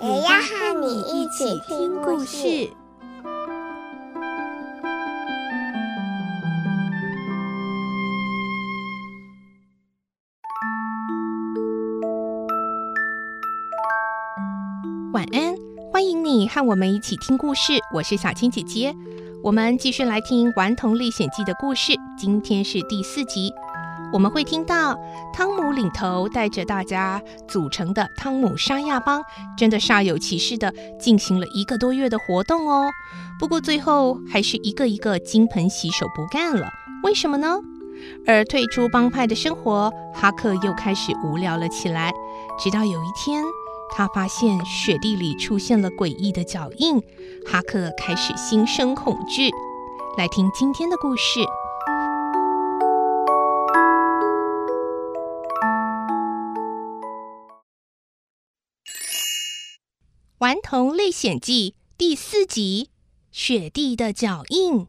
也要和你一起听故事。晚安，欢迎你和我们一起听故事。我是小青姐姐，我们继续来听《顽童历险记》的故事。今天是第四集，我们会听到汤姆领头带着大家组成的汤姆沙亚帮，真的煞有其事地进行了一个多月的活动哦。不过最后还是一个一个金盆洗手不干了，为什么呢？而退出帮派的生活，哈克又开始无聊了起来。直到有一天。他发现雪地里出现了诡异的脚印，哈克开始心生恐惧。来听今天的故事，《顽童历险记》第四集：雪地的脚印。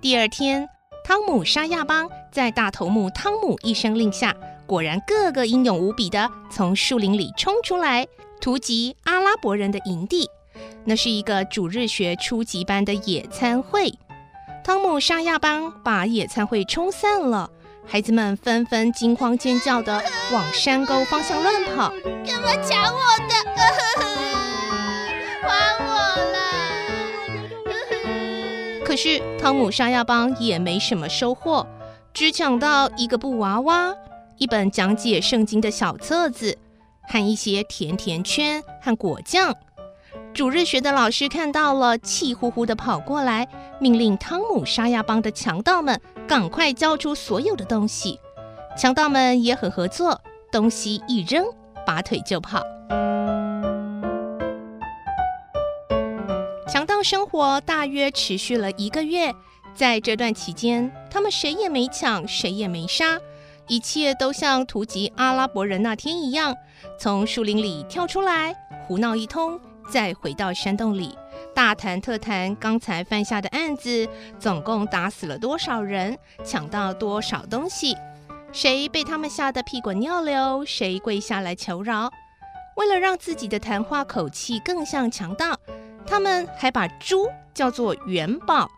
第二天，汤姆沙亚帮在大头目汤姆一声令下，果然个个英勇无比地从树林里冲出来，突击阿拉伯人的营地。那是一个主日学初级班的野餐会。汤姆沙亚邦把野餐会冲散了，孩子们纷纷惊慌尖叫地往山沟方向乱跑。干嘛抢我的？还我啦可是汤姆沙亚邦也没什么收获，只抢到一个布娃娃、一本讲解圣经的小册子，和一些甜甜圈和果酱。主日学的老师看到了，气呼呼地跑过来，命令汤姆沙亚帮的强盗们赶快交出所有的东西。强盗们也很合作，东西一扔，拔腿就跑。强盗生活大约持续了一个月，在这段期间，他们谁也没抢，谁也没杀，一切都像突击阿拉伯人那天一样，从树林里跳出来胡闹一通，再回到山洞里大谈特谈刚才犯下的案子，总共打死了多少人，抢到多少东西，谁被他们吓得屁滚尿流，谁跪下来求饶。为了让自己的谈话口气更像强盗。他们还把猪叫做元宝，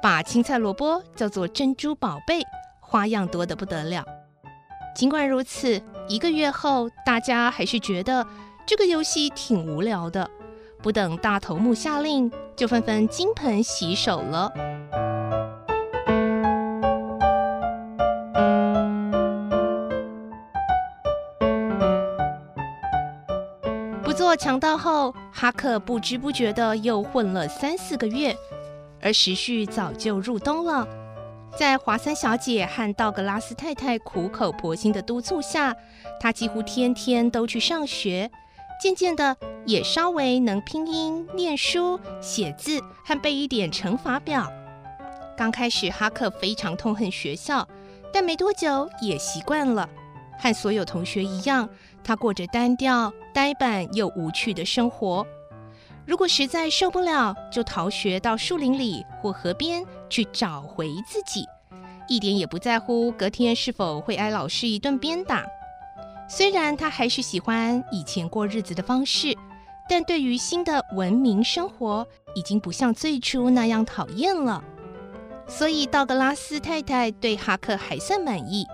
把青菜萝卜叫做珍珠宝贝，花样多得不得了。尽管如此，一个月后，大家还是觉得这个游戏挺无聊的。不等大头目下令，就纷纷金盆洗手了。不做强盗后，哈克不知不觉的又混了三四个月，而时序早就入冬了。在华森小姐和道格拉斯太太苦口婆心的督促下，他几乎天天都去上学，渐渐的也稍微能拼音、念书、写字和背一点乘法表。刚开始，哈克非常痛恨学校，但没多久也习惯了。和所有同学一样，他过着单调、呆板又无趣的生活。如果实在受不了，就逃学到树林里或河边去找回自己，一点也不在乎隔天是否会挨老师一顿鞭打。虽然他还是喜欢以前过日子的方式，但对于新的文明生活，已经不像最初那样讨厌了。所以道格拉斯太太对哈克还算满意。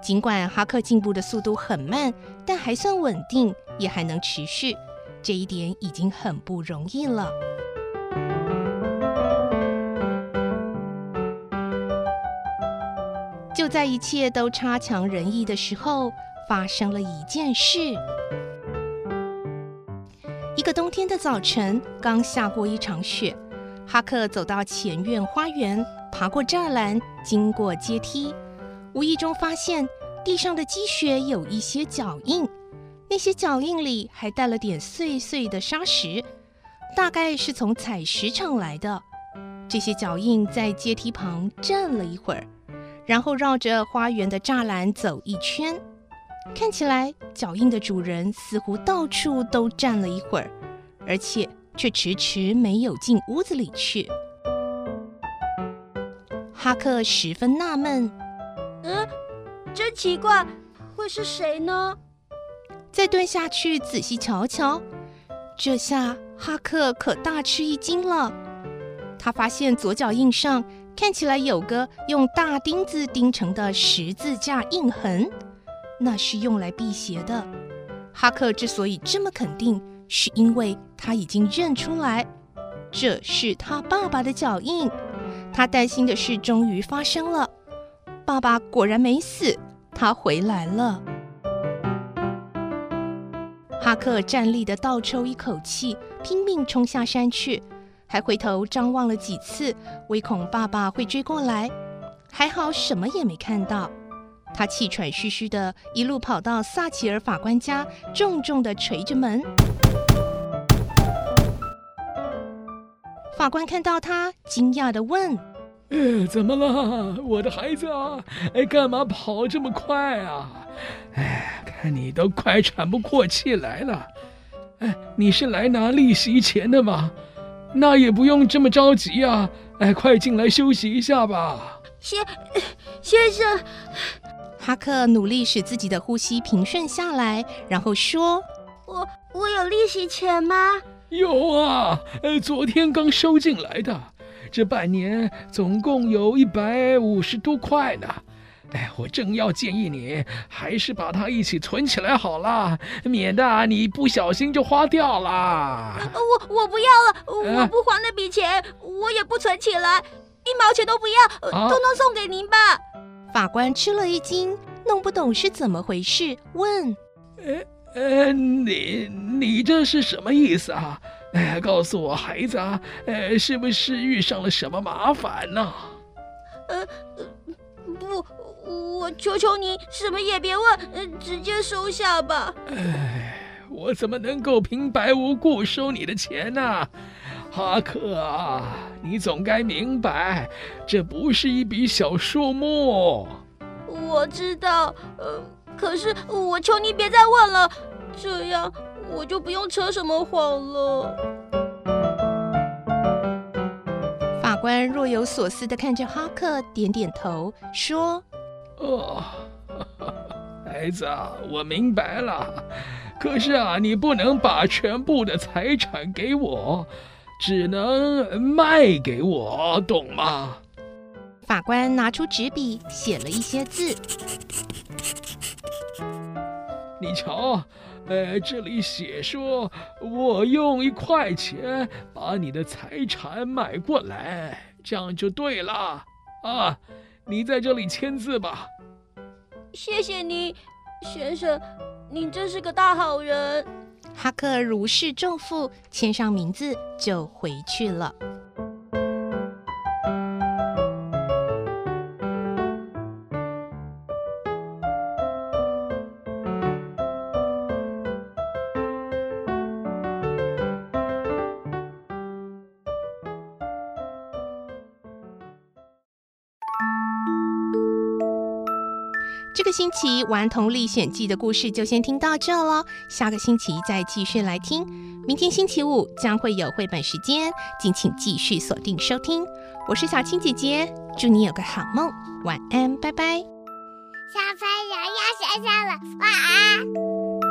尽管哈克进步的速度很慢，但还算稳定，也还能持续，这一点已经很不容易了。就在一切都差强人意的时候，发生了一件事。一个冬天的早晨，刚下过一场雪，哈克走到前院花园，爬过栅栏，经过阶梯，无意中发现地上的积雪有一些脚印，那些脚印里还带了点碎碎的沙石，大概是从采石场来的。这些脚印在阶梯旁站了一会儿，然后绕着花园的栅栏走一圈。看起来脚印的主人似乎到处都站了一会儿，而且却迟迟没有进屋子里去。哈克十分纳闷：“嗯，真奇怪，会是谁呢？”再蹲下去仔细瞧瞧，这下哈克可大吃一惊了。他发现左脚印上看起来有个用大钉子钉成的十字架印痕。那是用来辟邪的。哈克之所以这么肯定，是因为他已经认出来，这是他爸爸的脚印。他担心的事终于发生了，爸爸果然没死，他回来了。哈克站立的倒抽一口气，拼命冲下山去，还回头张望了几次，唯恐爸爸会追过来。还好什么也没看到。他气喘吁吁的一路跑到撒奇尔法官家，重重的捶着门。法官看到他，惊讶的问：“呃，怎么了，我的孩子啊？哎，干嘛跑这么快啊？哎，看你都快喘不过气来了。哎，你是来拿利息钱的吗？那也不用这么着急啊。哎，快进来休息一下吧。”先，先生。哈克努力使自己的呼吸平顺下来，然后说：“我我有利息钱吗？”“有啊，呃，昨天刚收进来的，这半年总共有一百五十多块呢。哎，我正要建议你，还是把它一起存起来好了，免得你不小心就花掉了。”“我我不要了，我不花那笔钱，呃、我也不存起来，一毛钱都不要，通通送给您吧。”法官吃了一惊，弄不懂是怎么回事，问：“呃呃，你你这是什么意思啊？哎，告诉我，孩子啊，呃，是不是遇上了什么麻烦呢？”“呃，不，我求求你，什么也别问，呃，直接收下吧。”“哎，我怎么能够平白无故收你的钱呢？”哈克啊，你总该明白，这不是一笔小数目。我知道，呃，可是我求你别再问了，这样我就不用扯什么谎了。法官若有所思的看着哈克，点点头，说：“哦，孩子啊，我明白了。可是啊，你不能把全部的财产给我。”只能卖给我，懂吗？法官拿出纸笔，写了一些字。你瞧，呃，这里写说，我用一块钱把你的财产买过来，这样就对了啊！你在这里签字吧。谢谢你，先生，你真是个大好人。哈克如释重负，签上名字就回去了。这个星期《顽童历险记》的故事就先听到这了，下个星期再继续来听。明天星期五将会有绘本时间，敬请继续锁定收听。我是小青姐姐，祝你有个好梦，晚安，拜拜。小朋友要睡觉了，晚安。